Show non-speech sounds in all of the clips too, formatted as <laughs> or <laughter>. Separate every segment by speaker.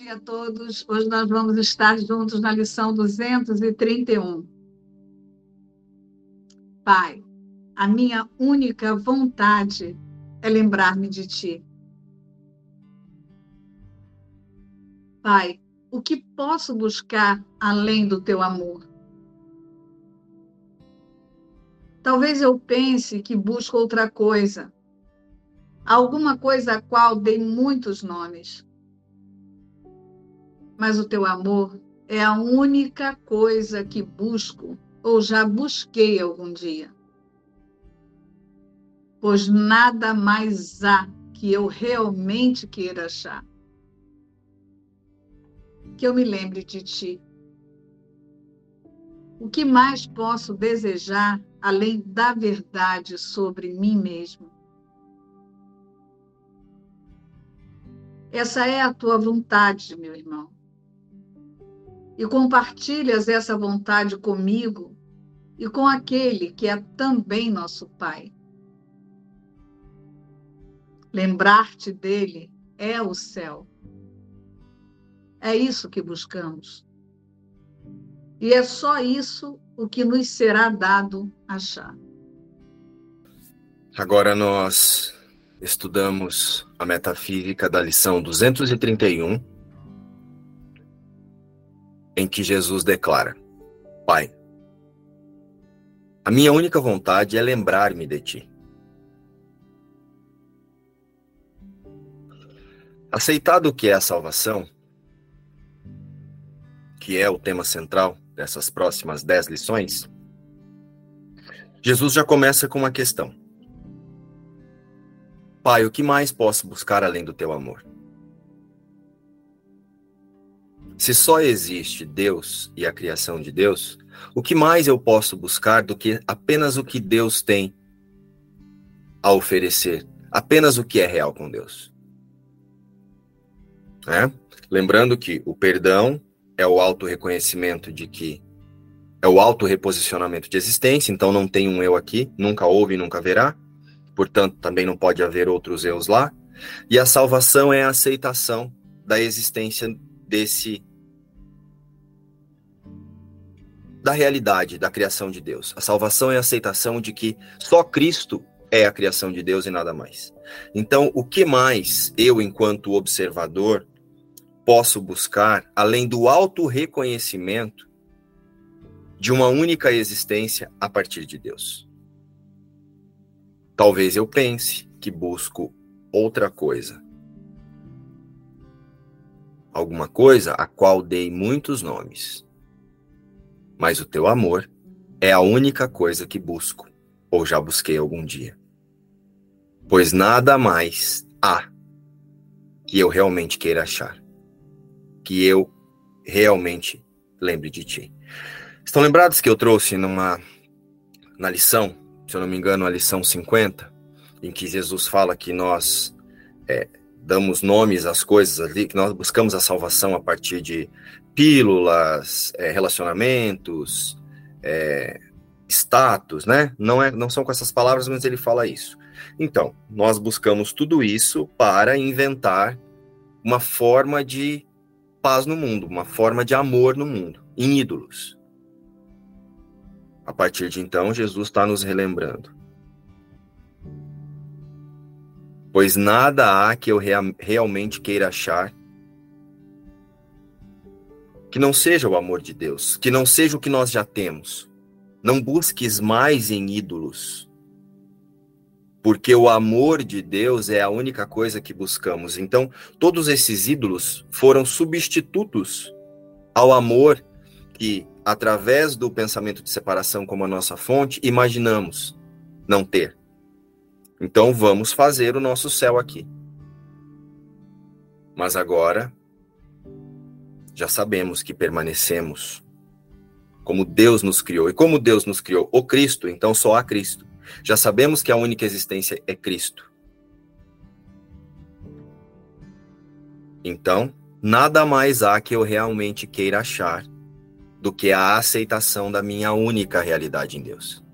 Speaker 1: dia a todos. Hoje nós vamos estar juntos na lição 231. Pai, a minha única vontade é lembrar-me de Ti. Pai, o que posso buscar além do Teu amor? Talvez eu pense que busco outra coisa, alguma coisa a qual dei muitos nomes mas o teu amor é a única coisa que busco ou já busquei algum dia. Pois nada mais há que eu realmente queira achar. Que eu me lembre de ti. O que mais posso desejar além da verdade sobre mim mesmo? Essa é a tua vontade, meu irmão e compartilhas essa vontade comigo e com aquele que é também nosso Pai. Lembrar-te dele é o céu. É isso que buscamos. E é só isso o que nos será dado achar.
Speaker 2: Agora nós estudamos a metafísica da lição 231 em que Jesus declara: Pai, a minha única vontade é lembrar-me de ti. Aceitado o que é a salvação, que é o tema central dessas próximas dez lições, Jesus já começa com uma questão. Pai, o que mais posso buscar além do teu amor? Se só existe Deus e a criação de Deus, o que mais eu posso buscar do que apenas o que Deus tem a oferecer? Apenas o que é real com Deus. É? Lembrando que o perdão é o auto-reconhecimento de que é o auto-reposicionamento de existência, então não tem um eu aqui, nunca houve e nunca haverá, portanto também não pode haver outros eus lá. E a salvação é a aceitação da existência desse da realidade da criação de Deus. A salvação é a aceitação de que só Cristo é a criação de Deus e nada mais. Então, o que mais eu, enquanto observador, posso buscar além do auto-reconhecimento de uma única existência a partir de Deus? Talvez eu pense que busco outra coisa. Alguma coisa a qual dei muitos nomes mas o teu amor é a única coisa que busco, ou já busquei algum dia. Pois nada mais há que eu realmente queira achar, que eu realmente lembre de ti. Estão lembrados que eu trouxe numa na lição, se eu não me engano, a lição 50, em que Jesus fala que nós é, damos nomes às coisas ali, que nós buscamos a salvação a partir de pílulas, é, relacionamentos, é, status, né? Não, é, não são com essas palavras, mas ele fala isso. Então, nós buscamos tudo isso para inventar uma forma de paz no mundo, uma forma de amor no mundo, em ídolos. A partir de então, Jesus está nos relembrando. Pois nada há que eu rea realmente queira achar que não seja o amor de Deus, que não seja o que nós já temos. Não busques mais em ídolos, porque o amor de Deus é a única coisa que buscamos. Então, todos esses ídolos foram substitutos ao amor que, através do pensamento de separação como a nossa fonte, imaginamos não ter. Então, vamos fazer o nosso céu aqui. Mas agora já sabemos que permanecemos como Deus nos criou. E como Deus nos criou o Cristo, então só há Cristo. Já sabemos que a única existência é Cristo. Então, nada mais há que eu realmente queira achar do que a aceitação da minha única realidade em Deus.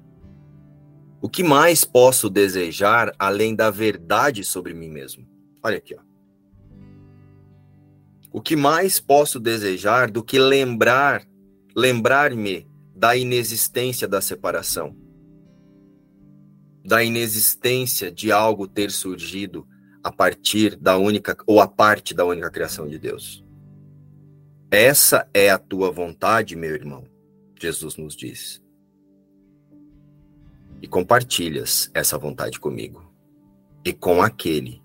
Speaker 2: O que mais posso desejar além da verdade sobre mim mesmo? Olha aqui, ó. O que mais posso desejar do que lembrar, lembrar-me da inexistência da separação? Da inexistência de algo ter surgido a partir da única ou a parte da única criação de Deus. Essa é a tua vontade, meu irmão, Jesus nos diz. E compartilhas essa vontade comigo e com aquele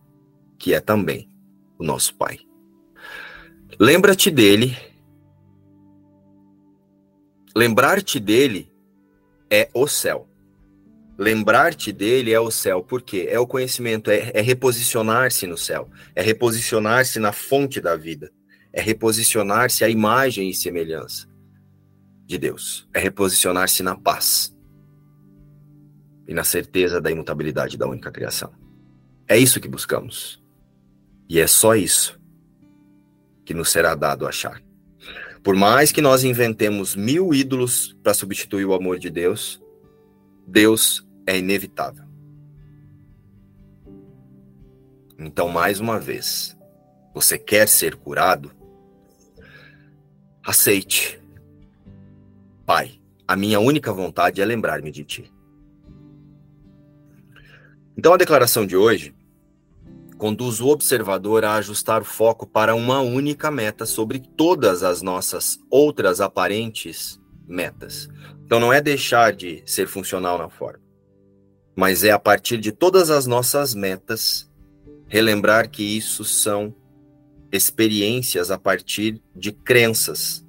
Speaker 2: que é também o nosso Pai. Lembra-te dele. Lembrar-te dele é o céu. Lembrar-te dele é o céu, porque é o conhecimento, é, é reposicionar-se no céu, é reposicionar-se na fonte da vida, é reposicionar-se à imagem e semelhança de Deus, é reposicionar-se na paz e na certeza da imutabilidade da única criação. É isso que buscamos. E é só isso que nos será dado achar. Por mais que nós inventemos mil ídolos para substituir o amor de Deus, Deus é inevitável. Então, mais uma vez, você quer ser curado? Aceite. Pai, a minha única vontade é lembrar-me de ti. Então, a declaração de hoje conduz o observador a ajustar o foco para uma única meta sobre todas as nossas outras aparentes metas. Então, não é deixar de ser funcional na forma mas é a partir de todas as nossas metas relembrar que isso são experiências a partir de crenças,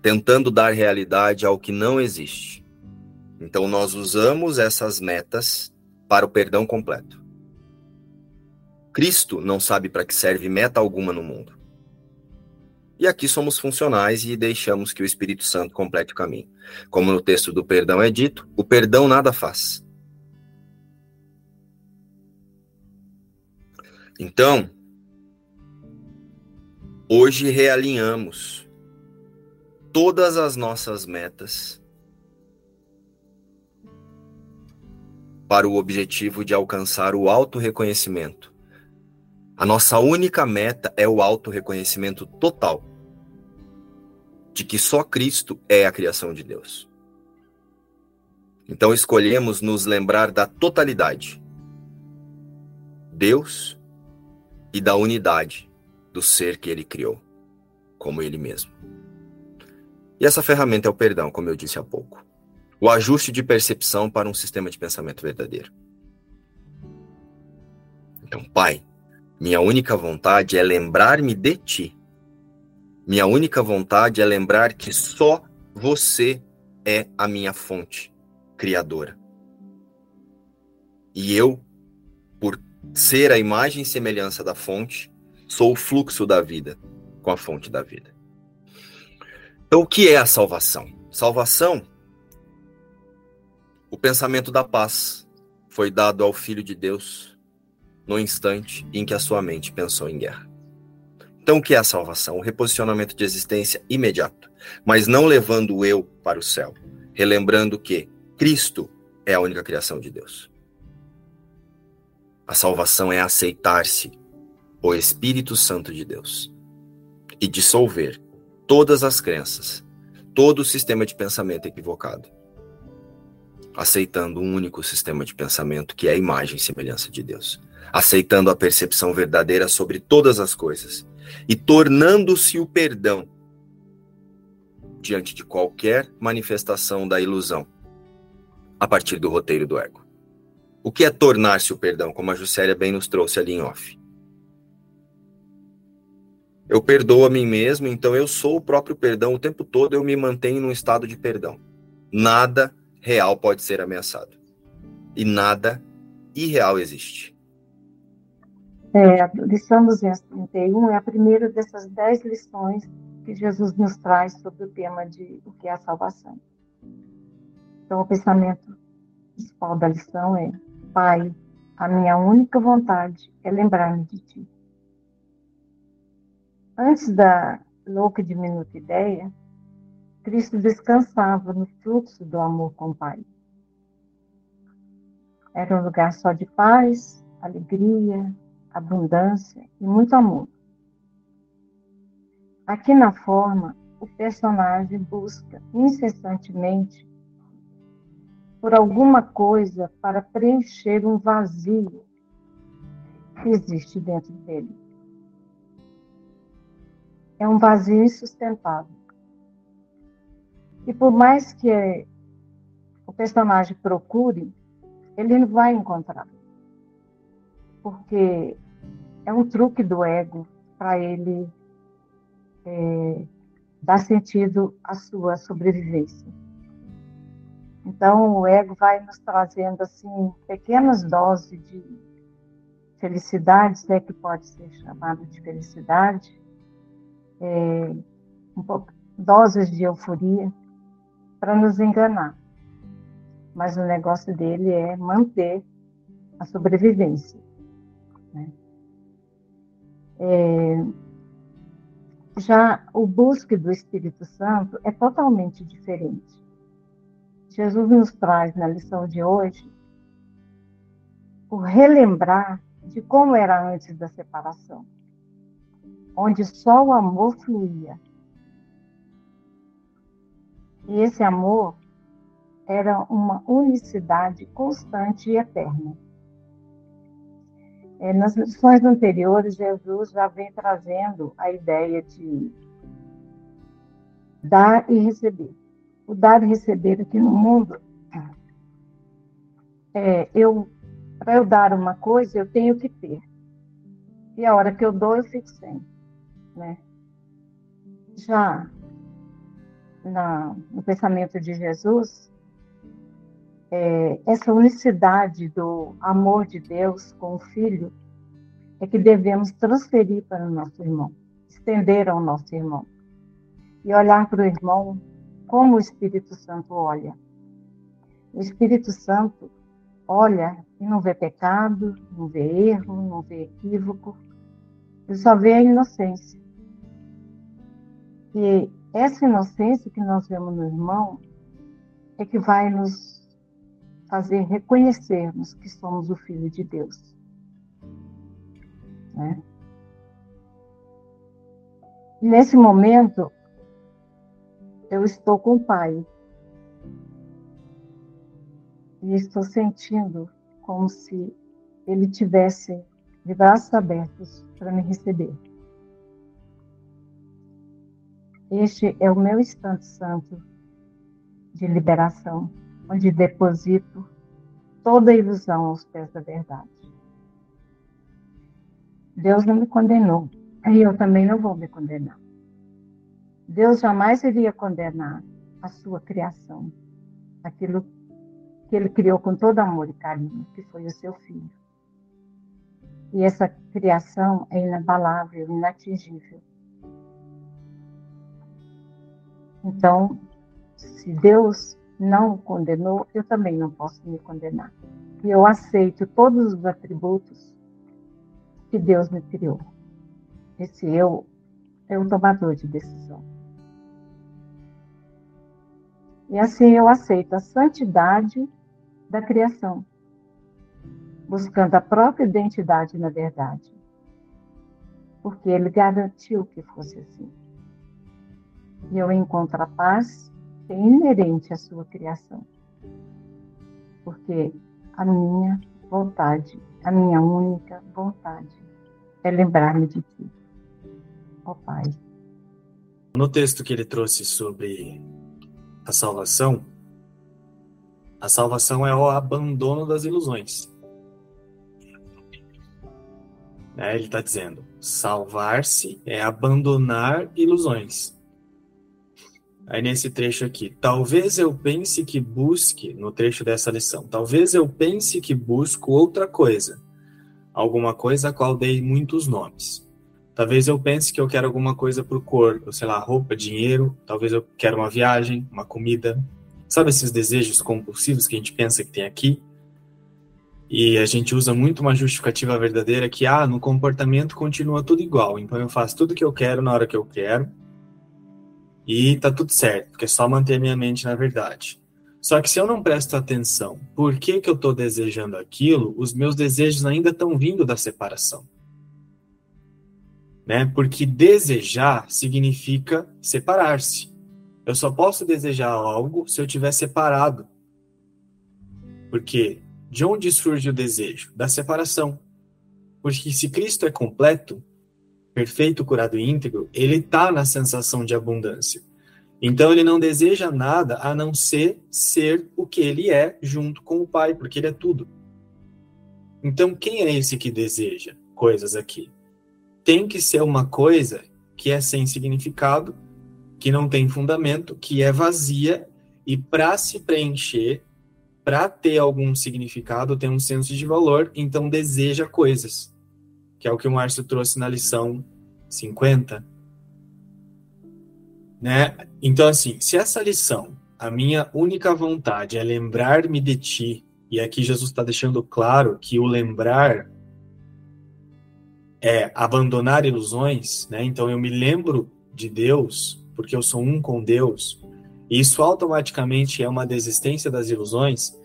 Speaker 2: tentando dar realidade ao que não existe. Então nós usamos essas metas para o perdão completo. Cristo não sabe para que serve meta alguma no mundo. E aqui somos funcionais e deixamos que o Espírito Santo complete o caminho. Como no texto do perdão é dito, o perdão nada faz. Então, hoje realinhamos todas as nossas metas para o objetivo de alcançar o auto-reconhecimento. A nossa única meta é o auto-reconhecimento total de que só Cristo é a criação de Deus. Então escolhemos nos lembrar da totalidade. Deus e da unidade do ser que ele criou, como ele mesmo. E essa ferramenta é o perdão, como eu disse há pouco. O ajuste de percepção para um sistema de pensamento verdadeiro. Então, Pai, minha única vontade é lembrar-me de Ti. Minha única vontade é lembrar que só você é a minha fonte criadora. E eu, por ser a imagem e semelhança da fonte, sou o fluxo da vida com a fonte da vida. Então, o que é a salvação? Salvação, o pensamento da paz foi dado ao Filho de Deus no instante em que a sua mente pensou em guerra. Então, o que é a salvação? O reposicionamento de existência imediato, mas não levando o eu para o céu, relembrando que Cristo é a única criação de Deus. A salvação é aceitar-se o Espírito Santo de Deus e dissolver todas as crenças, todo o sistema de pensamento equivocado, aceitando um único sistema de pensamento que é a imagem e semelhança de Deus, aceitando a percepção verdadeira sobre todas as coisas e tornando-se o perdão diante de qualquer manifestação da ilusão a partir do roteiro do ego. O que é tornar-se o perdão, como a Juscelia bem nos trouxe ali em off? Eu perdoo a mim mesmo, então eu sou o próprio perdão o tempo todo, eu me mantenho num estado de perdão. Nada real pode ser ameaçado. E nada irreal existe.
Speaker 3: É, a lição 231 é a primeira dessas dez lições que Jesus nos traz sobre o tema de o que é a salvação. Então, o pensamento principal da lição é Pai, a minha única vontade é lembrar-me de Ti. Antes da louca e diminuta ideia, Cristo descansava no fluxo do amor com o Pai. Era um lugar só de paz, alegria, abundância e muito amor. aqui na forma, o personagem busca incessantemente por alguma coisa para preencher um vazio que existe dentro dele. É um vazio insustentável. E por mais que o personagem procure, ele não vai encontrar. Porque é um truque do ego para ele é, dar sentido à sua sobrevivência. Então, o ego vai nos trazendo assim pequenas doses de felicidade, se é que pode ser chamado de felicidade, é, um pouco, doses de euforia, para nos enganar. Mas o negócio dele é manter a sobrevivência. Né? É, já o busque do Espírito Santo é totalmente diferente. Jesus nos traz na lição de hoje o relembrar de como era antes da separação, onde só o amor fluía. E esse amor era uma unicidade constante e eterna. É, nas lições anteriores, Jesus já vem trazendo a ideia de dar e receber. O dar e receber aqui no mundo, é, eu para eu dar uma coisa, eu tenho que ter. E a hora que eu dou, eu fico sem. Né? Já na, no pensamento de Jesus, é, essa unicidade do amor de Deus com o Filho é que devemos transferir para o nosso irmão, estender ao nosso irmão. E olhar para o irmão como o Espírito Santo olha. O Espírito Santo olha e não vê pecado, não vê erro, não vê equívoco, ele só vê a inocência. E essa inocência que nós vemos no irmão é que vai nos fazer reconhecermos que somos o Filho de Deus. Né? Nesse momento, eu estou com o Pai. E estou sentindo como se ele tivesse de braços abertos para me receber. Este é o meu instante santo de liberação, onde deposito toda a ilusão aos pés da verdade. Deus não me condenou, e eu também não vou me condenar. Deus jamais iria condenar a sua criação, aquilo que ele criou com todo amor e carinho, que foi o seu filho. E essa criação é inabalável, inatingível. Então, se Deus não o condenou, eu também não posso me condenar. E eu aceito todos os atributos que Deus me criou. Esse eu é o tomador de decisão. E assim eu aceito a santidade da criação, buscando a própria identidade na verdade, porque ele garantiu que fosse assim. E eu encontro a paz é inerente à sua criação, porque a minha vontade, a minha única vontade é lembrar-me de ti, ó Pai.
Speaker 4: No texto que ele trouxe sobre a salvação, a salvação é o abandono das ilusões. É, ele está dizendo: salvar-se é abandonar ilusões. Aí nesse trecho aqui, talvez eu pense que busque, no trecho dessa lição, talvez eu pense que busco outra coisa, alguma coisa a qual dei muitos nomes. Talvez eu pense que eu quero alguma coisa para o corpo, sei lá, roupa, dinheiro, talvez eu quero uma viagem, uma comida, Sabe esses desejos compulsivos que a gente pensa que tem aqui? E a gente usa muito uma justificativa verdadeira que, ah, no comportamento continua tudo igual, então eu faço tudo que eu quero na hora que eu quero e tá tudo certo, porque é só manter minha mente na verdade. Só que se eu não presto atenção, por que, que eu estou desejando aquilo, os meus desejos ainda estão vindo da separação. né? Porque desejar significa separar-se. Eu só posso desejar algo se eu tiver separado. Porque de onde surge o desejo? Da separação. Porque se Cristo é completo, perfeito, curado e íntegro, ele está na sensação de abundância. Então ele não deseja nada a não ser ser o que ele é junto com o Pai, porque ele é tudo. Então quem é esse que deseja coisas aqui? Tem que ser uma coisa que é sem significado, que não tem fundamento, que é vazia e para se preencher, para ter algum significado, tem um senso de valor, então deseja coisas, que é o que o Márcio trouxe na lição 50 né? Então, assim, se essa lição, a minha única vontade é lembrar-me de ti, e aqui Jesus está deixando claro que o lembrar é abandonar ilusões, né? Então eu me lembro de Deus, porque eu sou um com Deus, e isso automaticamente é uma desistência das ilusões.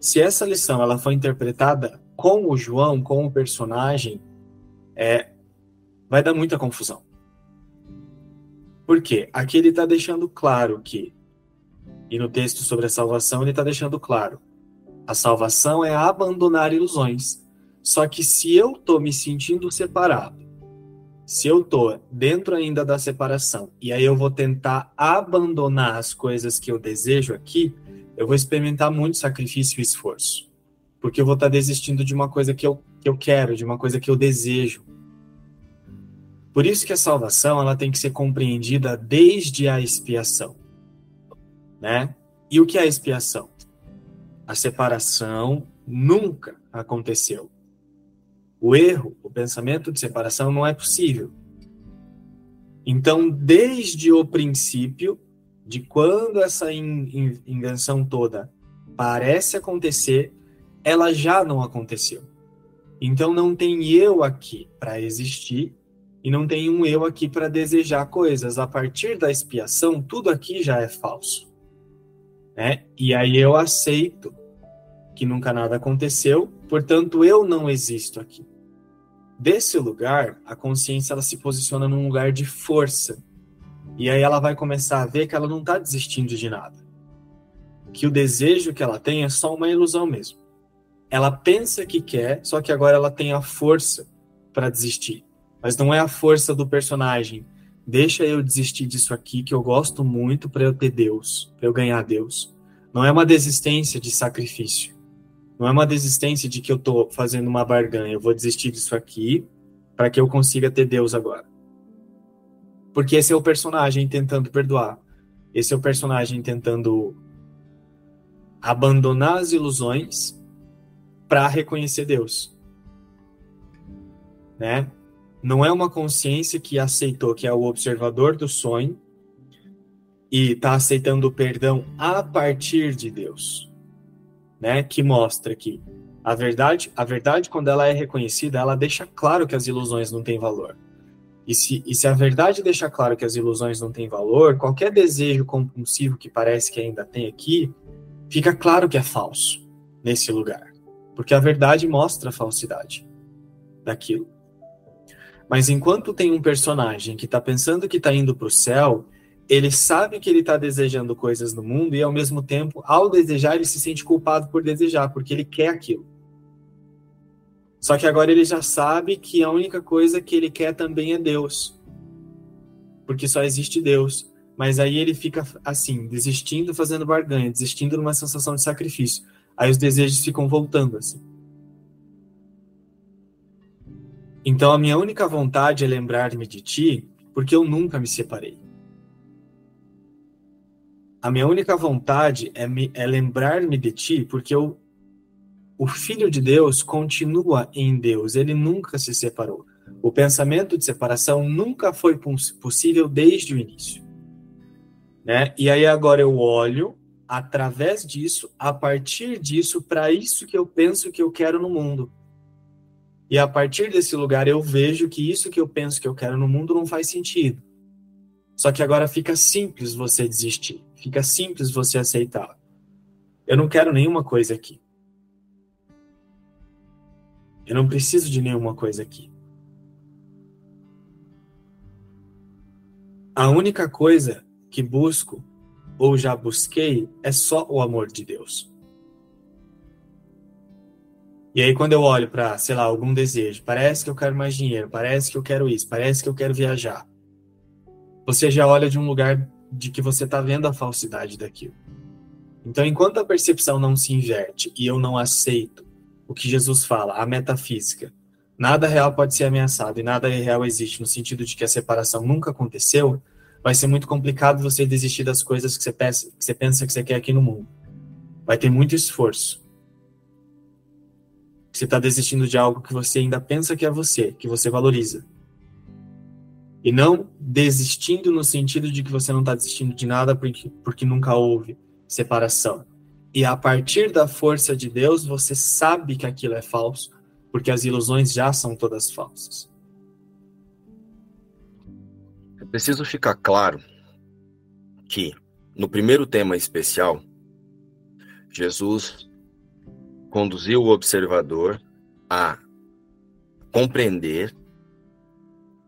Speaker 4: Se essa lição ela foi interpretada com o João, com o personagem, é, vai dar muita confusão. Por quê? Aqui ele está deixando claro que, e no texto sobre a salvação, ele está deixando claro: a salvação é abandonar ilusões. Só que se eu estou me sentindo separado, se eu estou dentro ainda da separação, e aí eu vou tentar abandonar as coisas que eu desejo aqui, eu vou experimentar muito sacrifício e esforço. Porque eu vou estar tá desistindo de uma coisa que eu, que eu quero, de uma coisa que eu desejo. Por isso que a salvação ela tem que ser compreendida desde a expiação, né? E o que é a expiação? A separação nunca aconteceu. O erro, o pensamento de separação não é possível. Então, desde o princípio, de quando essa invenção toda parece acontecer, ela já não aconteceu. Então, não tem eu aqui para existir e não tem um eu aqui para desejar coisas. A partir da expiação, tudo aqui já é falso. Né? E aí eu aceito que nunca nada aconteceu, portanto eu não existo aqui. Desse lugar, a consciência ela se posiciona num lugar de força. E aí ela vai começar a ver que ela não está desistindo de nada. Que o desejo que ela tem é só uma ilusão mesmo. Ela pensa que quer, só que agora ela tem a força para desistir mas não é a força do personagem. Deixa eu desistir disso aqui que eu gosto muito para eu ter Deus, para eu ganhar Deus. Não é uma desistência de sacrifício. Não é uma desistência de que eu estou fazendo uma barganha. Eu vou desistir disso aqui para que eu consiga ter Deus agora. Porque esse é o personagem tentando perdoar. Esse é o personagem tentando abandonar as ilusões para reconhecer Deus. Né? Não é uma consciência que aceitou que é o observador do sonho e está aceitando o perdão a partir de Deus, né? Que mostra que a verdade, a verdade quando ela é reconhecida, ela deixa claro que as ilusões não têm valor. E se, e se a verdade deixa claro que as ilusões não têm valor, qualquer desejo compulsivo que parece que ainda tem aqui, fica claro que é falso nesse lugar. Porque a verdade mostra a falsidade daquilo. Mas enquanto tem um personagem que está pensando que está indo para o céu, ele sabe que ele está desejando coisas no mundo e, ao mesmo tempo, ao desejar, ele se sente culpado por desejar, porque ele quer aquilo. Só que agora ele já sabe que a única coisa que ele quer também é Deus. Porque só existe Deus. Mas aí ele fica assim, desistindo, fazendo barganha, desistindo numa sensação de sacrifício. Aí os desejos ficam voltando assim. Então a minha única vontade é lembrar-me de ti, porque eu nunca me separei. A minha única vontade é, me, é lembrar-me de ti, porque eu, o Filho de Deus continua em Deus, ele nunca se separou. O pensamento de separação nunca foi possível desde o início. Né? E aí agora eu olho através disso, a partir disso, para isso que eu penso que eu quero no mundo. E a partir desse lugar eu vejo que isso que eu penso que eu quero no mundo não faz sentido. Só que agora fica simples você desistir, fica simples você aceitar. Eu não quero nenhuma coisa aqui. Eu não preciso de nenhuma coisa aqui. a única coisa que busco ou já busquei é só o amor de Deus. E aí, quando eu olho para, sei lá, algum desejo, parece que eu quero mais dinheiro, parece que eu quero isso, parece que eu quero viajar. Você já olha de um lugar de que você está vendo a falsidade daquilo. Então, enquanto a percepção não se inverte e eu não aceito o que Jesus fala, a metafísica, nada real pode ser ameaçado e nada real existe, no sentido de que a separação nunca aconteceu, vai ser muito complicado você desistir das coisas que você pensa que você, pensa que você quer aqui no mundo. Vai ter muito esforço. Você está desistindo de algo que você ainda pensa que é você, que você valoriza. E não desistindo no sentido de que você não está desistindo de nada porque, porque nunca houve separação. E a partir da força de Deus, você sabe que aquilo é falso, porque as ilusões já são todas falsas.
Speaker 2: É preciso ficar claro que, no primeiro tema especial, Jesus conduziu o observador a compreender,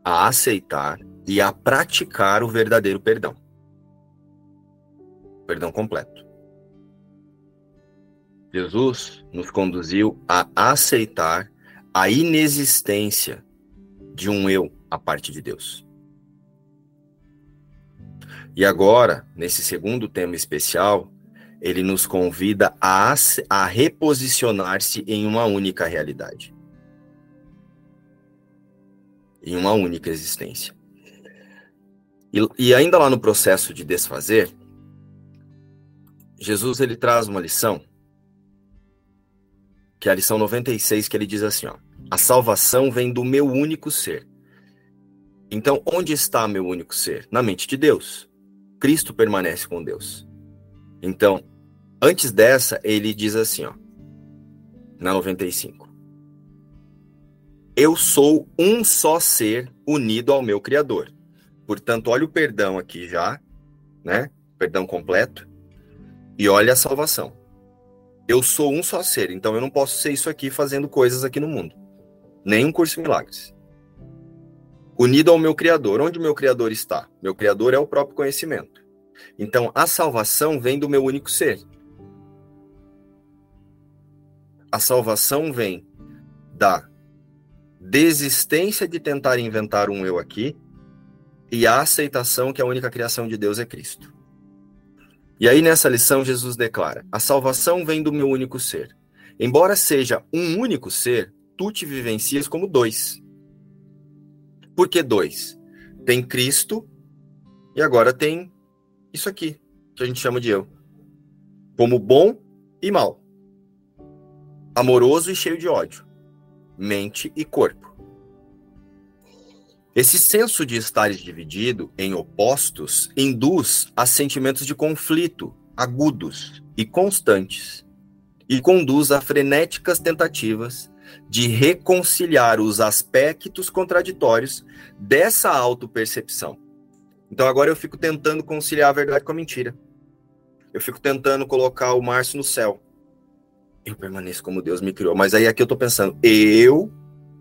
Speaker 2: a aceitar e a praticar o verdadeiro perdão. Perdão completo. Jesus nos conduziu a aceitar a inexistência de um eu a parte de Deus. E agora, nesse segundo tema especial, ele nos convida a, a reposicionar-se em uma única realidade. Em uma única existência. E, e ainda lá no processo de desfazer, Jesus ele traz uma lição, que é a lição 96, que ele diz assim, ó, a salvação vem do meu único ser. Então, onde está meu único ser? Na mente de Deus. Cristo permanece com Deus. Então, Antes dessa, ele diz assim, ó, na 95. Eu sou um só ser unido ao meu Criador. Portanto, olha o perdão aqui já, né? Perdão completo. E olha a salvação. Eu sou um só ser, então eu não posso ser isso aqui fazendo coisas aqui no mundo. Nem um curso de milagres. Unido ao meu Criador. Onde meu Criador está? Meu Criador é o próprio conhecimento. Então, a salvação vem do meu único ser. a salvação vem da desistência de tentar inventar um eu aqui e a aceitação que a única criação de Deus é Cristo. E aí nessa lição Jesus declara: a salvação vem do meu único ser. Embora seja um único ser, tu te vivencias como dois. Por que dois? Tem Cristo e agora tem isso aqui, que a gente chama de eu. Como bom e mal amoroso e cheio de ódio, mente e corpo. Esse senso de estar dividido em opostos induz a sentimentos de conflito agudos e constantes e conduz a frenéticas tentativas de reconciliar os aspectos contraditórios dessa autopercepção. Então agora eu fico tentando conciliar a verdade com a mentira. Eu fico tentando colocar o Márcio no céu eu permaneço como Deus me criou. Mas aí aqui eu tô pensando, eu,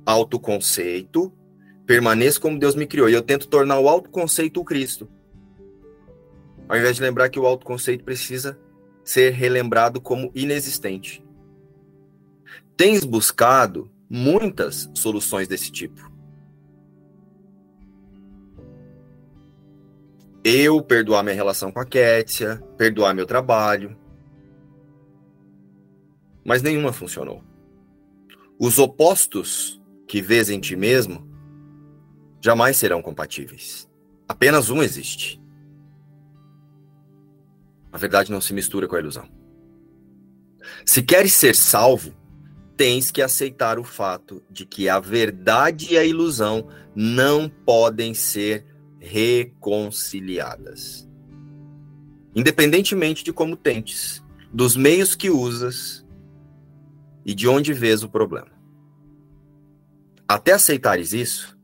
Speaker 2: autoconceito, permaneço como Deus me criou. E eu tento tornar o autoconceito o Cristo. Ao invés de lembrar que o autoconceito precisa ser relembrado como inexistente. Tens buscado muitas soluções desse tipo. Eu perdoar minha relação com a Kétia, perdoar meu trabalho, mas nenhuma funcionou. Os opostos que vês em ti mesmo jamais serão compatíveis. Apenas um existe. A verdade não se mistura com a ilusão. Se queres ser salvo, tens que aceitar o fato de que a verdade e a ilusão não podem ser reconciliadas. Independentemente de como tentes, dos meios que usas e de onde vês o problema. Até aceitares isso,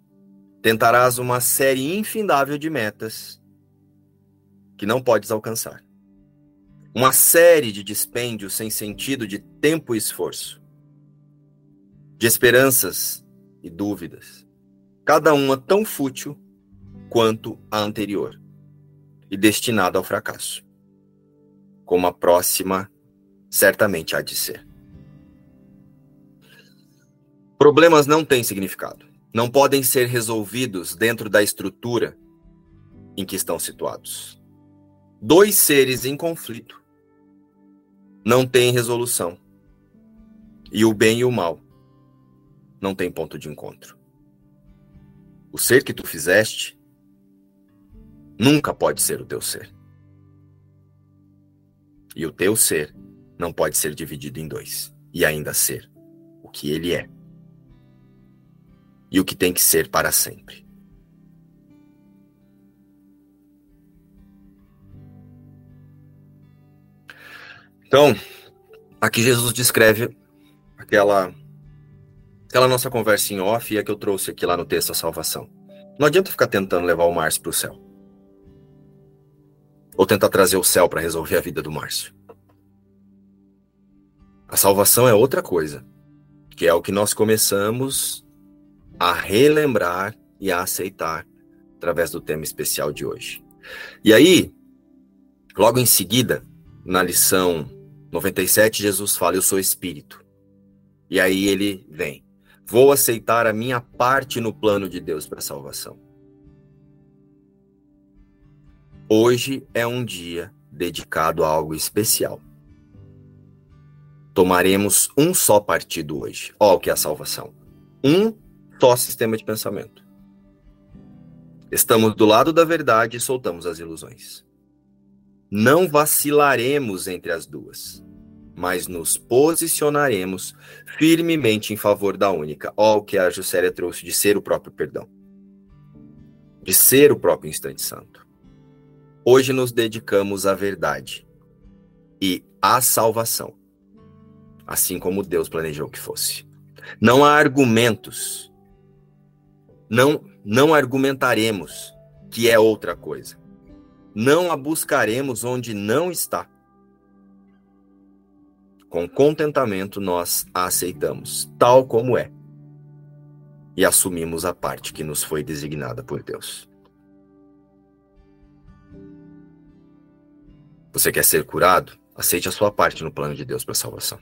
Speaker 2: tentarás uma série infindável de metas que não podes alcançar. Uma série de dispêndios sem sentido de tempo e esforço. De esperanças e dúvidas. Cada uma tão fútil quanto a anterior e destinada ao fracasso, como a próxima certamente há de ser. Problemas não têm significado, não podem ser resolvidos dentro da estrutura em que estão situados. Dois seres em conflito não têm resolução, e o bem e o mal não têm ponto de encontro. O ser que tu fizeste nunca pode ser o teu ser. E o teu ser não pode ser dividido em dois e ainda ser o que ele é e o que tem que ser para sempre. Então, aqui Jesus descreve aquela aquela nossa conversa em off e a que eu trouxe aqui lá no texto a salvação. Não adianta ficar tentando levar o Márcio para o céu. Ou tentar trazer o céu para resolver a vida do Márcio. A salvação é outra coisa, que é o que nós começamos a relembrar e a aceitar através do tema especial de hoje. E aí, logo em seguida, na lição 97, Jesus fala: Eu sou espírito. E aí ele vem: Vou aceitar a minha parte no plano de Deus para a salvação. Hoje é um dia dedicado a algo especial tomaremos um só partido hoje. Ó, o que é a salvação. Um só sistema de pensamento. Estamos do lado da verdade e soltamos as ilusões. Não vacilaremos entre as duas, mas nos posicionaremos firmemente em favor da única. Ó, o que a Juscelia trouxe de ser o próprio perdão. De ser o próprio instante santo. Hoje nos dedicamos à verdade e à salvação assim como Deus planejou que fosse. Não há argumentos. Não não argumentaremos que é outra coisa. Não a buscaremos onde não está. Com contentamento nós a aceitamos tal como é. E assumimos a parte que nos foi designada por Deus. Você quer ser curado? Aceite a sua parte no plano de Deus para a salvação.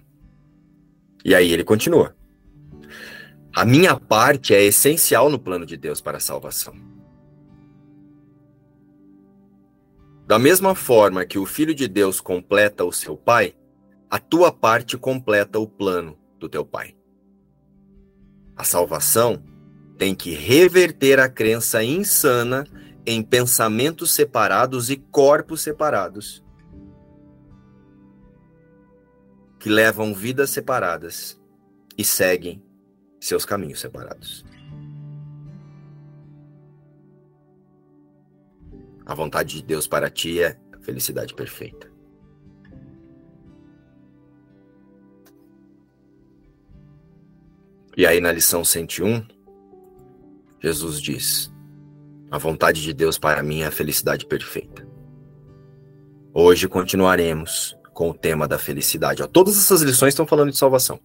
Speaker 2: E aí ele continua. A minha parte é essencial no plano de Deus para a salvação. Da mesma forma que o Filho de Deus completa o seu Pai, a tua parte completa o plano do teu Pai. A salvação tem que reverter a crença insana em pensamentos separados e corpos separados que levam vidas separadas e seguem seus caminhos separados. A vontade de Deus para ti é a felicidade perfeita. E aí na lição 101, Jesus diz: A vontade de Deus para mim é a felicidade perfeita. Hoje continuaremos com o tema da felicidade. Ó, todas essas lições estão falando de salvação.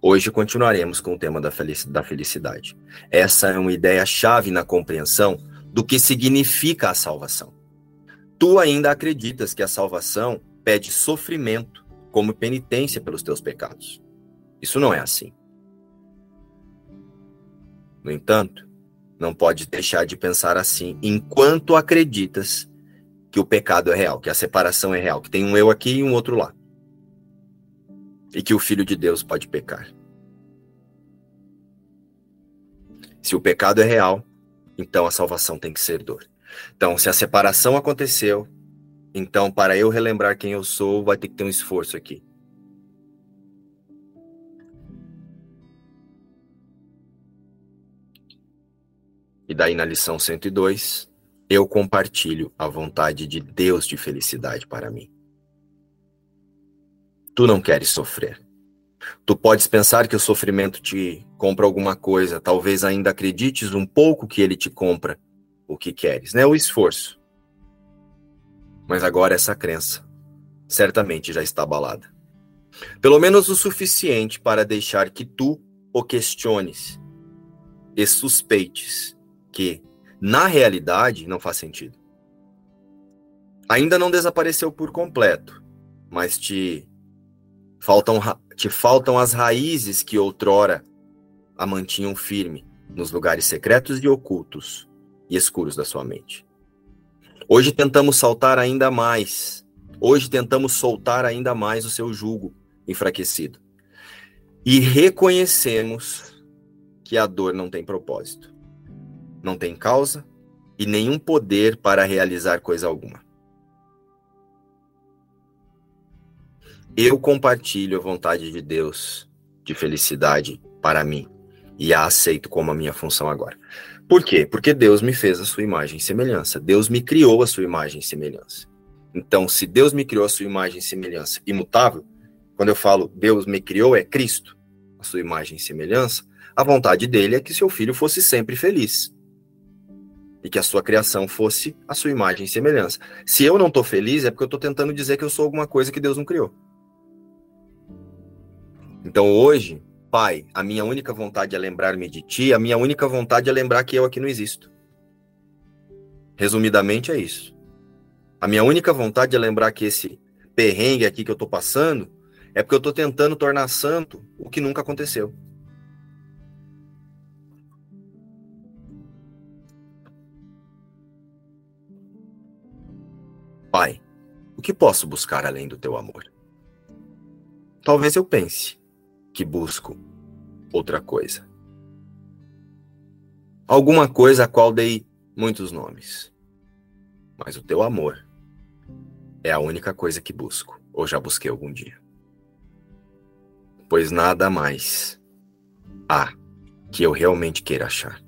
Speaker 2: Hoje continuaremos com o tema da felicidade. Essa é uma ideia-chave na compreensão do que significa a salvação. Tu ainda acreditas que a salvação pede sofrimento como penitência pelos teus pecados. Isso não é assim. No entanto, não pode deixar de pensar assim enquanto acreditas que o pecado é real, que a separação é real, que tem um eu aqui e um outro lá. E que o filho de Deus pode pecar. Se o pecado é real, então a salvação tem que ser dor. Então, se a separação aconteceu, então para eu relembrar quem eu sou, vai ter que ter um esforço aqui. E daí na lição 102, eu compartilho a vontade de Deus de felicidade para mim. Tu não queres sofrer. Tu podes pensar que o sofrimento te compra alguma coisa, talvez ainda acredites um pouco que ele te compra o que queres, né? O esforço. Mas agora essa crença certamente já está abalada. Pelo menos o suficiente para deixar que tu o questiones e suspeites que na realidade não faz sentido. Ainda não desapareceu por completo, mas te faltam, te faltam as raízes que outrora a mantinham firme nos lugares secretos e ocultos e escuros da sua mente. Hoje tentamos saltar ainda mais. Hoje tentamos soltar ainda mais o seu jugo enfraquecido. E reconhecemos que a dor não tem propósito, não tem causa e nenhum poder para realizar coisa alguma. Eu compartilho a vontade de Deus de felicidade para mim e a aceito como a minha função agora. Por quê? Porque Deus me fez a sua imagem e semelhança. Deus me criou a sua imagem e semelhança. Então, se Deus me criou a sua imagem e semelhança imutável, quando eu falo Deus me criou, é Cristo, a sua imagem e semelhança, a vontade dele é que seu filho fosse sempre feliz. E que a sua criação fosse a sua imagem e semelhança. Se eu não estou feliz, é porque eu estou tentando dizer que eu sou alguma coisa que Deus não criou. Então hoje, Pai, a minha única vontade é lembrar-me de Ti, a minha única vontade é lembrar que eu aqui não existo. Resumidamente é isso. A minha única vontade é lembrar que esse perrengue aqui que eu estou passando é porque eu estou tentando tornar santo o que nunca aconteceu. Pai, o que posso buscar além do teu amor? Talvez eu pense que busco outra coisa. Alguma coisa a qual dei muitos nomes. Mas o teu amor é a única coisa que busco, ou já busquei algum dia. Pois nada mais há que eu realmente queira achar.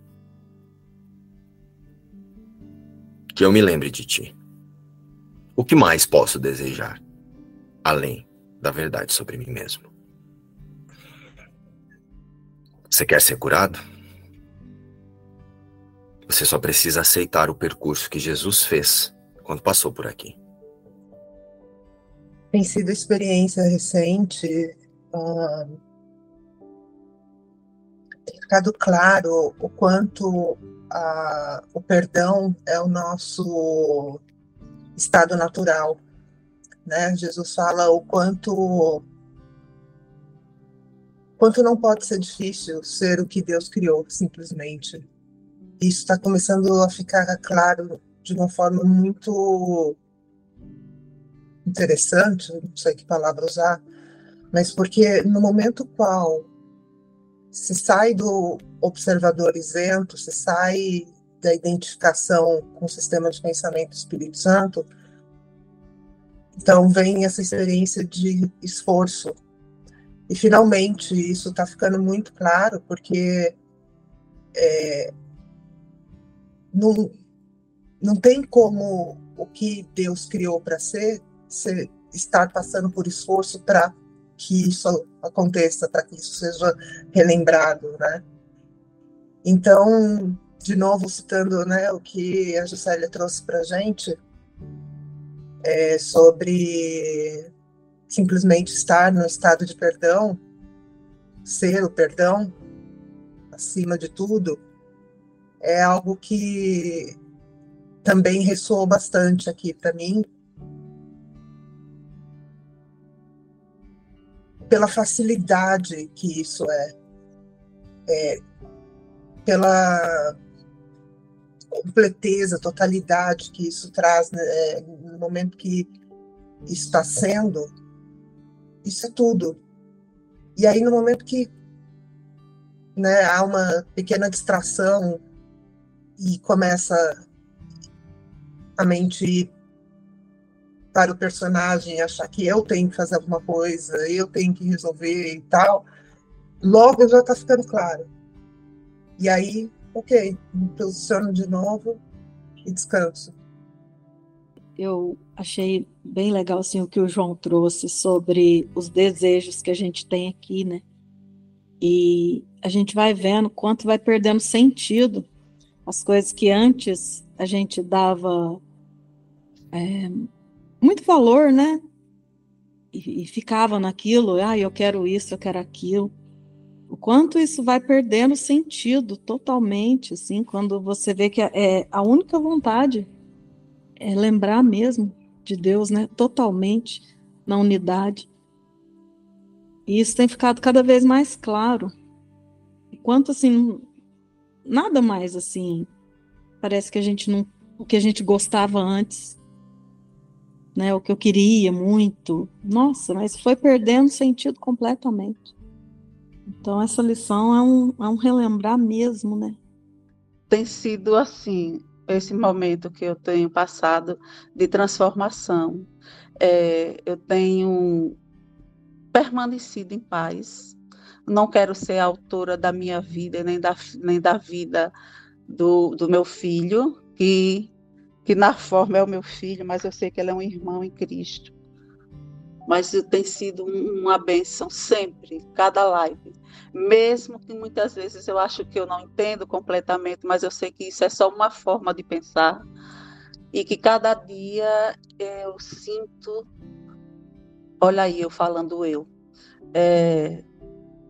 Speaker 2: Que eu me lembre de ti. O que mais posso desejar, além da verdade sobre mim mesmo? Você quer ser curado? Você só precisa aceitar o percurso que Jesus fez quando passou por aqui.
Speaker 5: Tem sido experiência recente. Uh, tem ficado claro o quanto uh, o perdão é o nosso estado natural. Né? Jesus fala o quanto quanto não pode ser difícil ser o que Deus criou, simplesmente. Isso está começando a ficar claro de uma forma muito interessante, não sei que palavra usar, mas porque no momento qual se sai do observador isento, se sai da identificação com o sistema de pensamento do Espírito Santo, então vem essa experiência de esforço, e finalmente isso está ficando muito claro, porque é, não, não tem como o que Deus criou para ser, ser estar passando por esforço para que isso aconteça, para que isso seja relembrado, né? Então, de novo citando, né, o que a Juscelia trouxe para a gente é, sobre simplesmente estar no estado de perdão, ser o perdão acima de tudo, é algo que também ressoou bastante aqui para mim. Pela facilidade que isso é, é pela completeza, totalidade que isso traz né, no momento que está sendo isso é tudo. E aí, no momento que né, há uma pequena distração e começa a mente ir para o personagem achar que eu tenho que fazer alguma coisa, eu tenho que resolver e tal, logo já está ficando claro. E aí, ok, me posiciono de novo e descanso
Speaker 3: eu achei bem legal assim, o que o João trouxe sobre os desejos que a gente tem aqui, né? E a gente vai vendo quanto vai perdendo sentido as coisas que antes a gente dava é, muito valor, né? E, e ficava naquilo, ah, eu quero isso, eu quero aquilo.
Speaker 6: O quanto isso vai perdendo sentido totalmente, assim, quando você vê que é a única vontade é lembrar mesmo de Deus, né? Totalmente na unidade. E isso tem ficado cada vez mais claro. E quanto assim, nada mais assim, parece que a gente não, o que a gente gostava antes, né? O que eu queria muito. Nossa, mas foi perdendo sentido completamente. Então, essa lição é um, é um relembrar mesmo, né?
Speaker 7: Tem sido assim, esse momento que eu tenho passado de transformação. É, eu tenho permanecido em paz. Não quero ser autora da minha vida, nem da, nem da vida do, do meu filho, que, que na forma é o meu filho, mas eu sei que ele é um irmão em Cristo mas tem sido uma benção sempre, cada live. Mesmo que muitas vezes eu acho que eu não entendo completamente, mas eu sei que isso é só uma forma de pensar e que cada dia eu sinto, olha aí eu falando eu, é,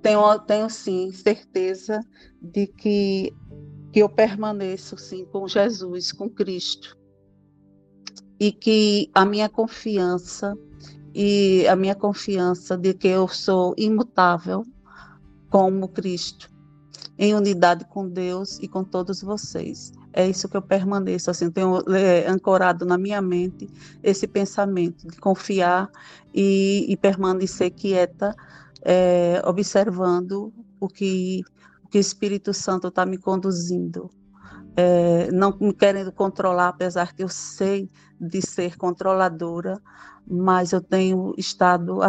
Speaker 7: tenho, tenho sim certeza de que, que eu permaneço sim com Jesus, com Cristo e que a minha confiança e a minha confiança de que eu sou imutável como Cristo, em unidade com Deus e com todos vocês. É isso que eu permaneço, assim, tenho é, ancorado na minha mente esse pensamento de confiar e, e permanecer quieta, é, observando o que, o que o Espírito Santo está me conduzindo. É, não me querendo controlar, apesar que eu sei de ser controladora, mas eu tenho estado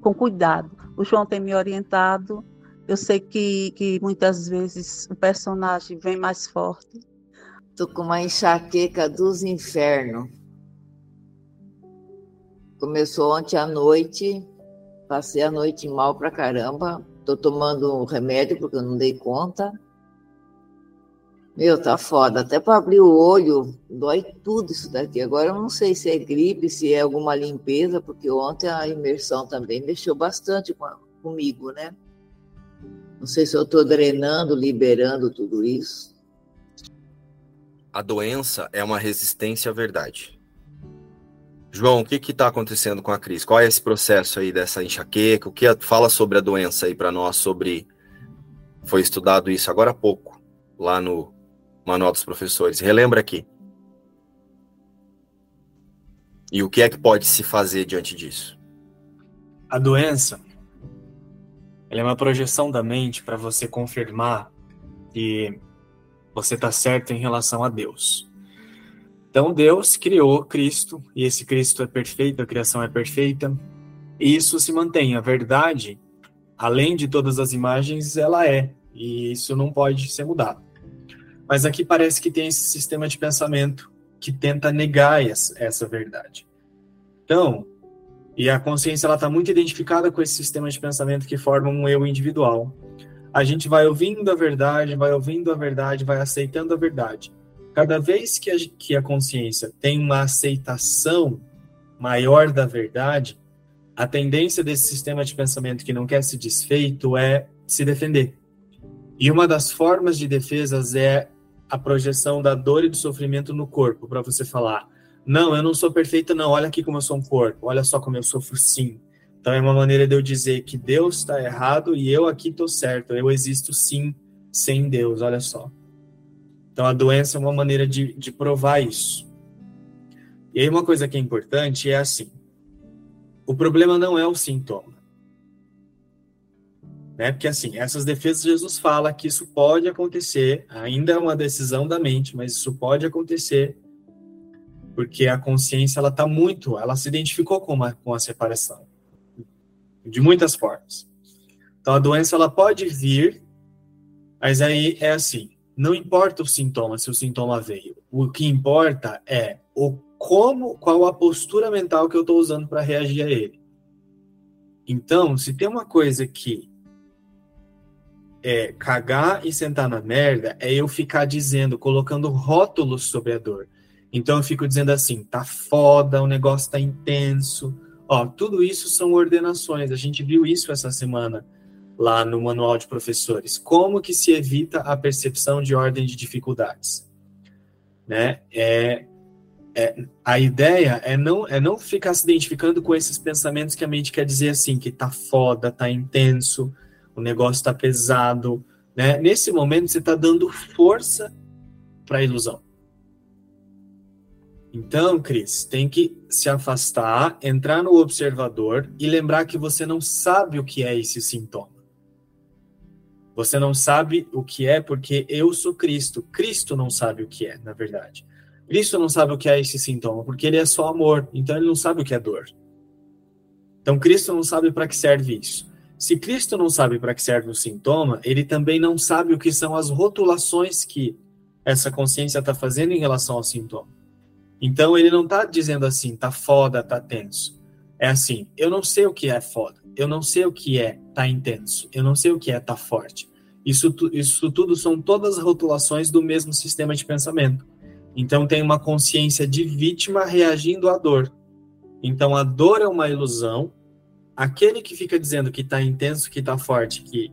Speaker 7: com cuidado. O João tem me orientado. Eu sei que, que muitas vezes o personagem vem mais forte.
Speaker 8: Estou com uma enxaqueca dos infernos. Começou ontem à noite, passei a noite mal pra caramba. Estou tomando remédio porque eu não dei conta. Meu, tá foda. Até para abrir o olho, dói tudo isso daqui. Agora eu não sei se é gripe, se é alguma limpeza, porque ontem a imersão também mexeu bastante com, comigo, né? Não sei se eu estou drenando, liberando tudo isso.
Speaker 2: A doença é uma resistência à verdade. João, o que está acontecendo com a Cris? Qual é esse processo aí dessa enxaqueca? O que fala sobre a doença aí para nós? Sobre foi estudado isso agora há pouco lá no Manual dos Professores. Relembra aqui. E o que é que pode se fazer diante disso?
Speaker 4: A doença ela é uma projeção da mente para você confirmar que você está certo em relação a Deus. Então Deus criou Cristo e esse Cristo é perfeito, a criação é perfeita. E isso se mantém. A verdade, além de todas as imagens, ela é. E isso não pode ser mudado. Mas aqui parece que tem esse sistema de pensamento que tenta negar essa, verdade. Então, e a consciência ela está muito identificada com esse sistema de pensamento que forma um eu individual. A gente vai ouvindo a verdade, vai ouvindo a verdade, vai aceitando a verdade. Cada vez que a, que a consciência tem uma aceitação maior da verdade, a tendência desse sistema de pensamento que não quer se desfeito é se defender. E uma das formas de defesas é a projeção da dor e do sofrimento no corpo, para você falar: não, eu não sou perfeita, não, olha aqui como eu sou um corpo, olha só como eu sofro sim. Então é uma maneira de eu dizer que Deus está errado e eu aqui estou certo, eu existo sim sem Deus, olha só. Então a doença é uma maneira de, de provar isso. E aí uma coisa que é importante é assim: o problema não é o sintoma. Né? Porque assim, essas defesas Jesus fala que isso pode acontecer, ainda é uma decisão da mente, mas isso pode acontecer porque a consciência ela está muito, ela se identificou com, uma, com a separação de muitas formas. Então a doença ela pode vir, mas aí é assim, não importa o sintoma, se o sintoma veio, o que importa é o como, qual a postura mental que eu estou usando para reagir a ele. Então, se tem uma coisa que é, cagar e sentar na merda é eu ficar dizendo, colocando rótulos sobre a dor. Então eu fico dizendo assim, tá foda, o negócio tá intenso. Ó, tudo isso são ordenações. A gente viu isso essa semana lá no manual de professores. Como que se evita a percepção de ordem de dificuldades? Né? É, é, a ideia é não, é não ficar se identificando com esses pensamentos que a mente quer dizer assim, que tá foda, tá intenso, o negócio tá pesado. Né? Nesse momento, você está dando força para a ilusão. Então, Cris, tem que se afastar, entrar no observador e lembrar que você não sabe o que é esse sintoma. Você não sabe o que é porque eu sou Cristo. Cristo não sabe o que é, na verdade. Cristo não sabe o que é esse sintoma porque ele é só amor, então ele não sabe o que é dor. Então, Cristo não sabe para que serve isso. Se Cristo não sabe para que serve o sintoma, ele também não sabe o que são as rotulações que essa consciência está fazendo em relação ao sintoma. Então ele não está dizendo assim, tá foda, tá tenso. É assim, eu não sei o que é foda, eu não sei o que é tá intenso, eu não sei o que é tá forte. Isso, isso tudo são todas rotulações do mesmo sistema de pensamento. Então tem uma consciência de vítima reagindo à dor. Então a dor é uma ilusão. Aquele que fica dizendo que tá intenso, que tá forte, que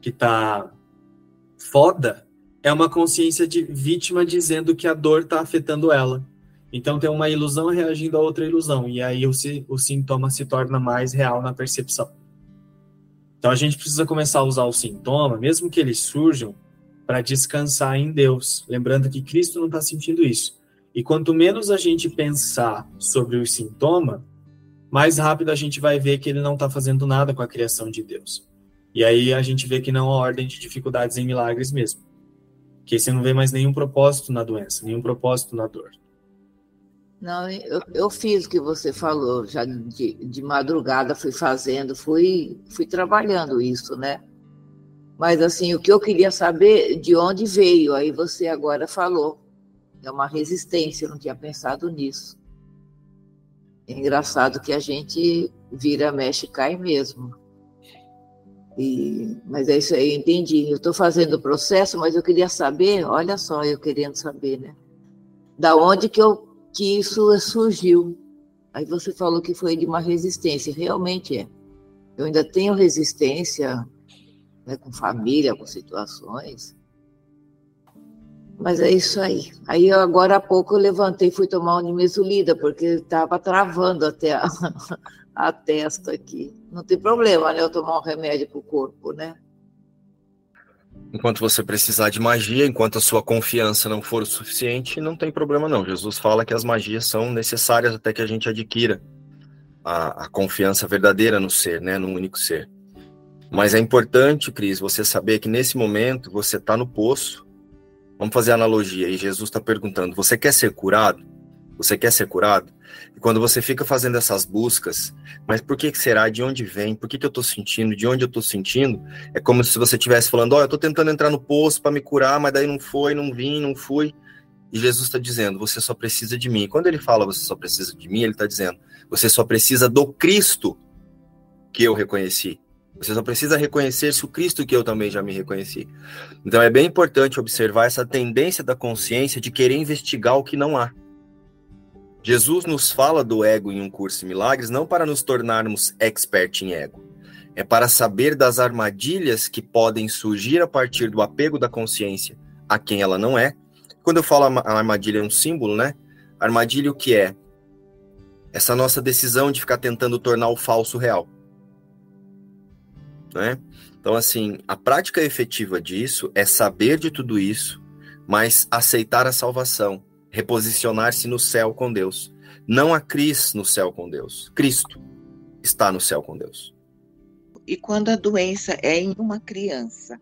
Speaker 4: que tá foda, é uma consciência de vítima dizendo que a dor tá afetando ela. Então tem uma ilusão reagindo a outra ilusão, e aí o, o sintoma se torna mais real na percepção. Então a gente precisa começar a usar o sintoma, mesmo que eles surjam, para descansar em Deus, lembrando que Cristo não está sentindo isso. E quanto menos a gente pensar sobre o sintoma, mais rápido a gente vai ver que ele não está fazendo nada com a criação de Deus. E aí a gente vê que não há ordem de dificuldades em milagres mesmo. Que você não vê mais nenhum propósito na doença, nenhum propósito na dor.
Speaker 8: Não, eu, eu fiz o que você falou, já de, de madrugada fui fazendo, fui, fui trabalhando isso, né? Mas assim, o que eu queria saber de onde veio, aí você agora falou. É uma resistência, eu não tinha pensado nisso. É engraçado que a gente vira, mexe, cai mesmo. E, mas é isso aí, eu entendi. Eu estou fazendo o processo, mas eu queria saber, olha só, eu querendo saber, né? Da onde que eu que isso surgiu. Aí você falou que foi de uma resistência, realmente é. Eu ainda tenho resistência né, com família, com situações. Mas é isso aí. Aí agora há pouco eu levantei e fui tomar um nimesulida, porque estava travando até a, <laughs> a testa aqui. Não tem problema, né? Eu tomar um remédio para o corpo, né?
Speaker 2: Enquanto você precisar de magia, enquanto a sua confiança não for o suficiente, não tem problema não. Jesus fala que as magias são necessárias até que a gente adquira a, a confiança verdadeira no ser, né, no único ser. Mas é importante, Cris, você saber que nesse momento você está no poço. Vamos fazer analogia. E Jesus está perguntando: você quer ser curado? Você quer ser curado? E quando você fica fazendo essas buscas, mas por que será? De onde vem? Por que, que eu estou sentindo? De onde eu estou sentindo? É como se você estivesse falando: oh, eu estou tentando entrar no poço para me curar, mas daí não foi, não vim, não fui. E Jesus está dizendo: você só precisa de mim. Quando ele fala você só precisa de mim, ele está dizendo: você só precisa do Cristo que eu reconheci. Você só precisa reconhecer-se o Cristo que eu também já me reconheci. Então é bem importante observar essa tendência da consciência de querer investigar o que não há. Jesus nos fala do ego em um curso de milagres não para nos tornarmos expert em ego, é para saber das armadilhas que podem surgir a partir do apego da consciência a quem ela não é. Quando eu falo a armadilha é um símbolo, né? Armadilha o que é? Essa nossa decisão de ficar tentando tornar o falso real. Né? Então, assim, a prática efetiva disso é saber de tudo isso, mas aceitar a salvação, reposicionar-se no céu com Deus. Não a Cris no céu com Deus. Cristo está no céu com Deus.
Speaker 9: E quando a doença é em uma criança,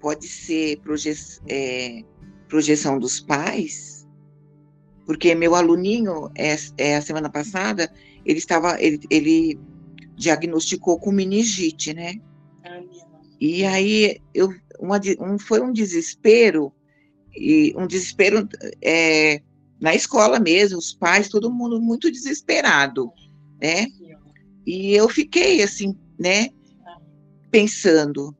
Speaker 9: pode ser proje é, projeção dos pais, porque meu aluninho, é, é, a semana passada, ele estava, ele, ele diagnosticou com meningite, né? E aí eu, uma, um, foi um desespero, e um desespero é, na escola mesmo, os pais, todo mundo muito desesperado, né? E eu fiquei assim, né, pensando,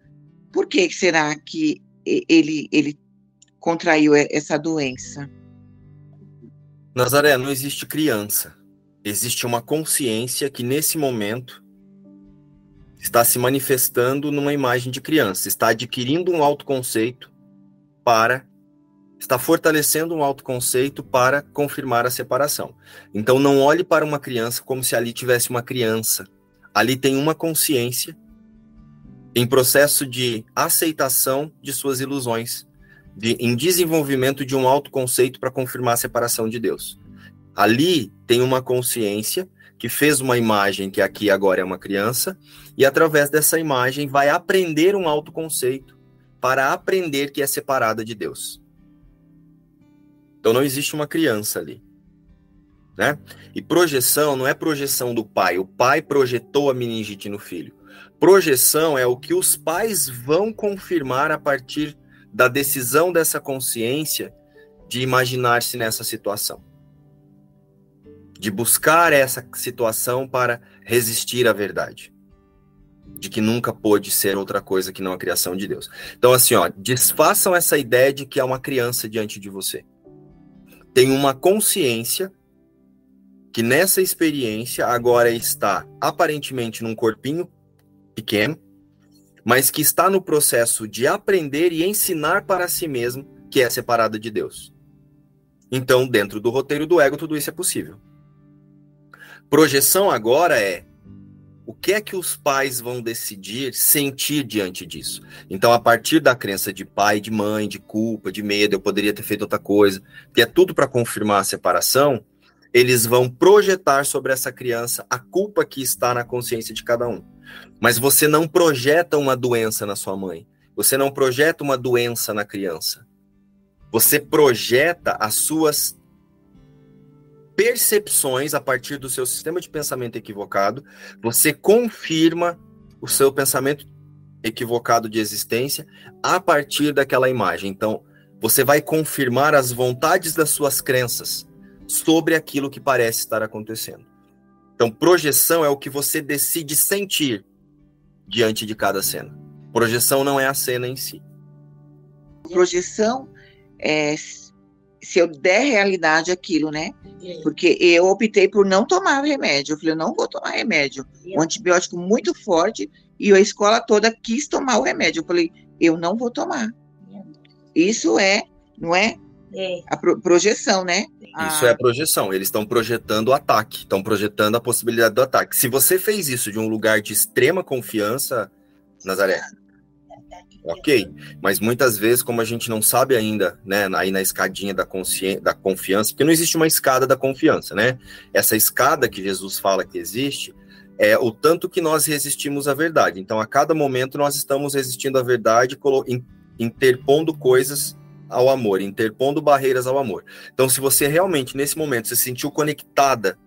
Speaker 9: por que será que ele, ele contraiu essa doença?
Speaker 2: Nazaré, não existe criança. Existe uma consciência que nesse momento está se manifestando numa imagem de criança, está adquirindo um autoconceito para está fortalecendo um autoconceito para confirmar a separação. Então não olhe para uma criança como se ali tivesse uma criança. Ali tem uma consciência em processo de aceitação de suas ilusões, de, em desenvolvimento de um autoconceito para confirmar a separação de Deus. Ali tem uma consciência que fez uma imagem que aqui agora é uma criança, e através dessa imagem vai aprender um autoconceito para aprender que é separada de Deus. Então não existe uma criança ali. Né? E projeção não é projeção do pai. O pai projetou a meningite no filho. Projeção é o que os pais vão confirmar a partir da decisão dessa consciência de imaginar-se nessa situação. De buscar essa situação para resistir à verdade. De que nunca pôde ser outra coisa que não a criação de Deus. Então, assim, ó, desfaçam essa ideia de que há uma criança diante de você. Tem uma consciência que nessa experiência agora está aparentemente num corpinho pequeno, mas que está no processo de aprender e ensinar para si mesmo que é separada de Deus. Então, dentro do roteiro do ego, tudo isso é possível. Projeção agora é o que é que os pais vão decidir sentir diante disso? Então, a partir da crença de pai, de mãe, de culpa, de medo, eu poderia ter feito outra coisa, que é tudo para confirmar a separação, eles vão projetar sobre essa criança a culpa que está na consciência de cada um. Mas você não projeta uma doença na sua mãe. Você não projeta uma doença na criança. Você projeta as suas percepções a partir do seu sistema de pensamento equivocado. Você confirma o seu pensamento equivocado de existência a partir daquela imagem. Então, você vai confirmar as vontades das suas crenças sobre aquilo que parece estar acontecendo. Então, projeção é o que você decide sentir diante de cada cena. Projeção não é a cena em si.
Speaker 9: Projeção é se eu der realidade aquilo, né? Porque eu optei por não tomar o remédio. Eu falei, eu não vou tomar remédio. Um antibiótico muito forte e a escola toda quis tomar o remédio. Eu falei, eu não vou tomar. Isso é, não é? É. A pro projeção, né?
Speaker 2: Isso é a projeção. Eles estão projetando o ataque, estão projetando a possibilidade do ataque. Se você fez isso de um lugar de extrema confiança, Nazaré, ok. Mas muitas vezes, como a gente não sabe ainda, né, aí na escadinha da, da confiança, porque não existe uma escada da confiança, né? Essa escada que Jesus fala que existe é o tanto que nós resistimos à verdade. Então, a cada momento, nós estamos resistindo à verdade, interpondo coisas ao amor, interpondo barreiras ao amor. Então, se você realmente, nesse momento, se sentiu conectada,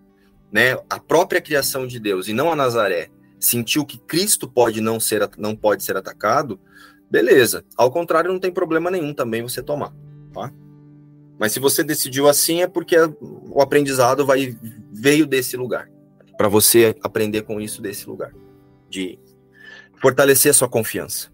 Speaker 2: né, à própria criação de Deus e não a Nazaré, sentiu que Cristo pode não ser, não pode ser atacado, beleza. Ao contrário, não tem problema nenhum também você tomar, tá? Mas se você decidiu assim, é porque o aprendizado vai veio desse lugar, para você aprender com isso desse lugar, de fortalecer a sua confiança.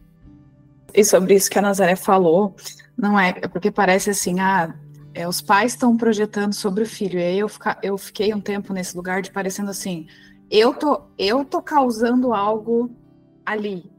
Speaker 10: E sobre isso que a Nazaré falou, não é, é porque parece assim, ah, é, os pais estão projetando sobre o filho. E aí eu, fica, eu fiquei um tempo nesse lugar de parecendo assim, eu tô, eu tô causando algo ali.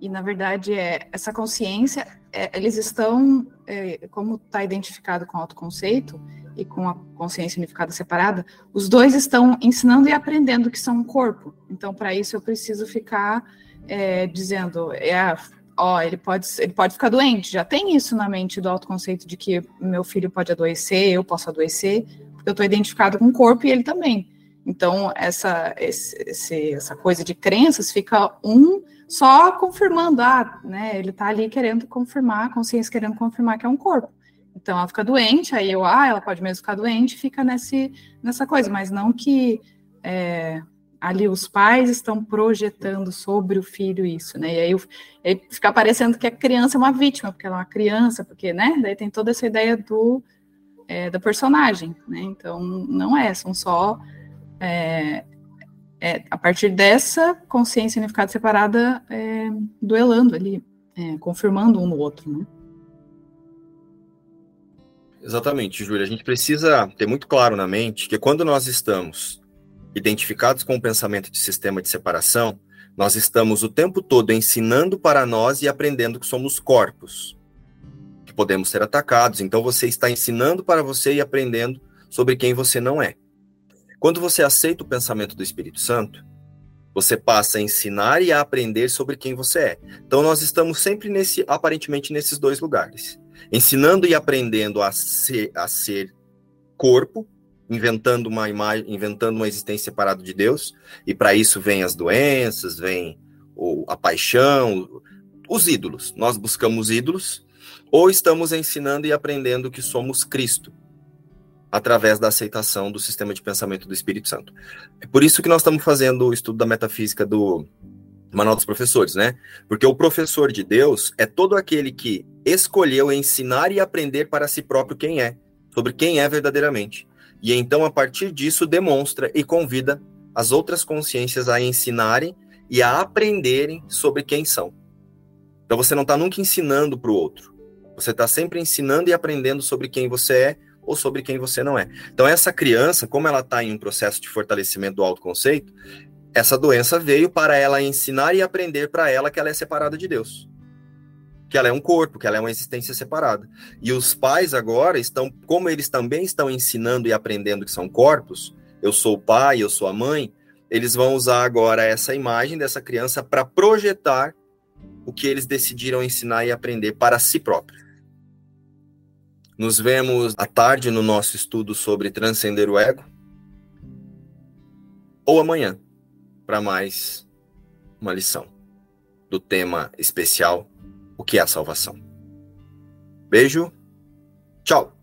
Speaker 10: E na verdade é essa consciência, é, eles estão, é, como está identificado com o autoconceito e com a consciência unificada separada, os dois estão ensinando e aprendendo que são um corpo. Então, para isso eu preciso ficar é, dizendo, é, ó, ele pode, ele pode ficar doente. Já tem isso na mente do autoconceito de que meu filho pode adoecer, eu posso adoecer, porque eu estou identificado com o corpo e ele também. Então, essa, esse, essa coisa de crenças fica um só confirmando, ah, né, ele está ali querendo confirmar, a consciência querendo confirmar que é um corpo. Então, ela fica doente, aí eu, ah, ela pode mesmo ficar doente, fica nesse, nessa coisa, mas não que é, ali os pais estão projetando sobre o filho isso, né? E aí, aí, fica parecendo que a criança é uma vítima, porque ela é uma criança, porque, né? Daí tem toda essa ideia do é, da personagem, né? Então não é, são só é, é, a partir dessa consciência unificada separada é, duelando ali, é, confirmando um no outro, né?
Speaker 2: Exatamente, Júlia. A gente precisa ter muito claro na mente que quando nós estamos identificados com o pensamento de sistema de separação, Nós estamos o tempo todo ensinando para nós e aprendendo que somos corpos, que podemos ser atacados. Então você está ensinando para você e aprendendo sobre quem você não é. Quando você aceita o pensamento do Espírito Santo, você passa a ensinar e a aprender sobre quem você é. Então nós estamos sempre nesse, aparentemente nesses dois lugares, ensinando e aprendendo a ser, a ser corpo, inventando uma imagem, inventando uma existência separada de Deus, e para isso vem as doenças, vem o, a paixão, os ídolos. Nós buscamos ídolos, ou estamos ensinando e aprendendo que somos Cristo, através da aceitação do sistema de pensamento do Espírito Santo. É por isso que nós estamos fazendo o estudo da metafísica do Manual dos Professores, né? Porque o professor de Deus é todo aquele que escolheu ensinar e aprender para si próprio quem é, sobre quem é verdadeiramente. E então, a partir disso, demonstra e convida as outras consciências a ensinarem e a aprenderem sobre quem são. Então, você não está nunca ensinando para o outro. Você está sempre ensinando e aprendendo sobre quem você é ou sobre quem você não é. Então, essa criança, como ela está em um processo de fortalecimento do autoconceito, essa doença veio para ela ensinar e aprender para ela que ela é separada de Deus. Que ela é um corpo, que ela é uma existência separada. E os pais agora estão, como eles também estão ensinando e aprendendo que são corpos, eu sou o pai, eu sou a mãe, eles vão usar agora essa imagem dessa criança para projetar o que eles decidiram ensinar e aprender para si próprios. Nos vemos à tarde no nosso estudo sobre transcender o ego. Ou amanhã, para mais uma lição do tema especial: o que é a salvação. Beijo, tchau!